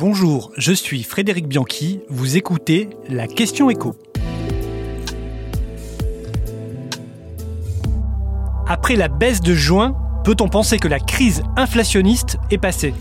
Bonjour, je suis Frédéric Bianchi, vous écoutez la question écho. Après la baisse de juin, peut-on penser que la crise inflationniste est passée?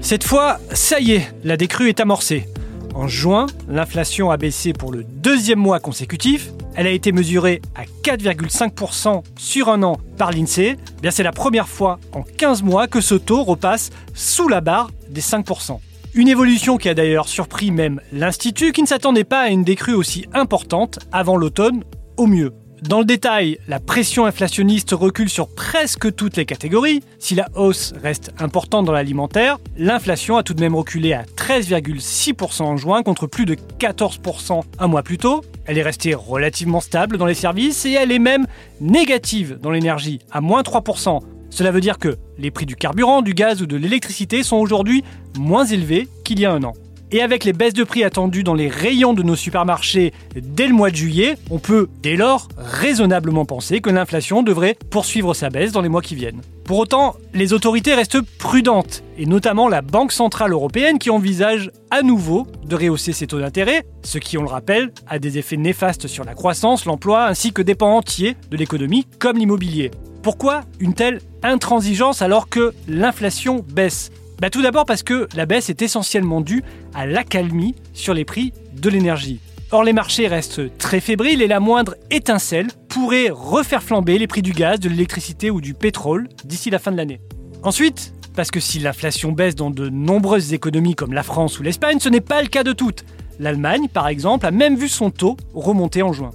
Cette fois, ça y est, la décrue est amorcée. En juin, l'inflation a baissé pour le deuxième mois consécutif. Elle a été mesurée à 4,5% sur un an par l'INSEE. Eh c'est la première fois en 15 mois que ce taux repasse sous la barre des 5%. Une évolution qui a d'ailleurs surpris même l'Institut qui ne s'attendait pas à une décrue aussi importante avant l'automne au mieux. Dans le détail, la pression inflationniste recule sur presque toutes les catégories. Si la hausse reste importante dans l'alimentaire, l'inflation a tout de même reculé à 13,6% en juin contre plus de 14% un mois plus tôt. Elle est restée relativement stable dans les services et elle est même négative dans l'énergie, à moins 3%. Cela veut dire que les prix du carburant, du gaz ou de l'électricité sont aujourd'hui moins élevés qu'il y a un an. Et avec les baisses de prix attendues dans les rayons de nos supermarchés dès le mois de juillet, on peut dès lors raisonnablement penser que l'inflation devrait poursuivre sa baisse dans les mois qui viennent. Pour autant, les autorités restent prudentes, et notamment la Banque Centrale Européenne qui envisage à nouveau de rehausser ses taux d'intérêt, ce qui, on le rappelle, a des effets néfastes sur la croissance, l'emploi ainsi que des pans entiers de l'économie comme l'immobilier. Pourquoi une telle intransigeance alors que l'inflation baisse? Bah, tout d'abord parce que la baisse est essentiellement due à l'accalmie sur les prix de l'énergie. Or, les marchés restent très fébriles et la moindre étincelle pourrait refaire flamber les prix du gaz, de l'électricité ou du pétrole d'ici la fin de l'année. Ensuite, parce que si l'inflation baisse dans de nombreuses économies comme la France ou l'Espagne, ce n'est pas le cas de toutes. L'Allemagne, par exemple, a même vu son taux remonter en juin.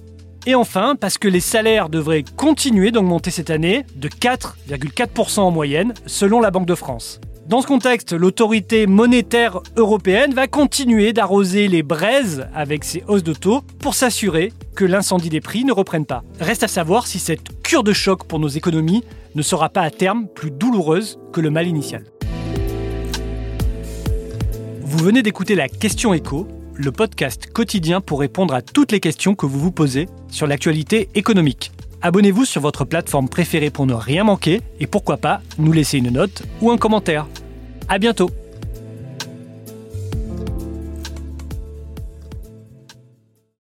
Et enfin, parce que les salaires devraient continuer d'augmenter cette année de 4,4% en moyenne, selon la Banque de France. Dans ce contexte, l'autorité monétaire européenne va continuer d'arroser les braises avec ses hausses de taux pour s'assurer que l'incendie des prix ne reprenne pas. Reste à savoir si cette cure de choc pour nos économies ne sera pas à terme plus douloureuse que le mal initial. Vous venez d'écouter la question écho, le podcast quotidien pour répondre à toutes les questions que vous vous posez sur l'actualité économique. Abonnez-vous sur votre plateforme préférée pour ne rien manquer et pourquoi pas nous laisser une note ou un commentaire. À bientôt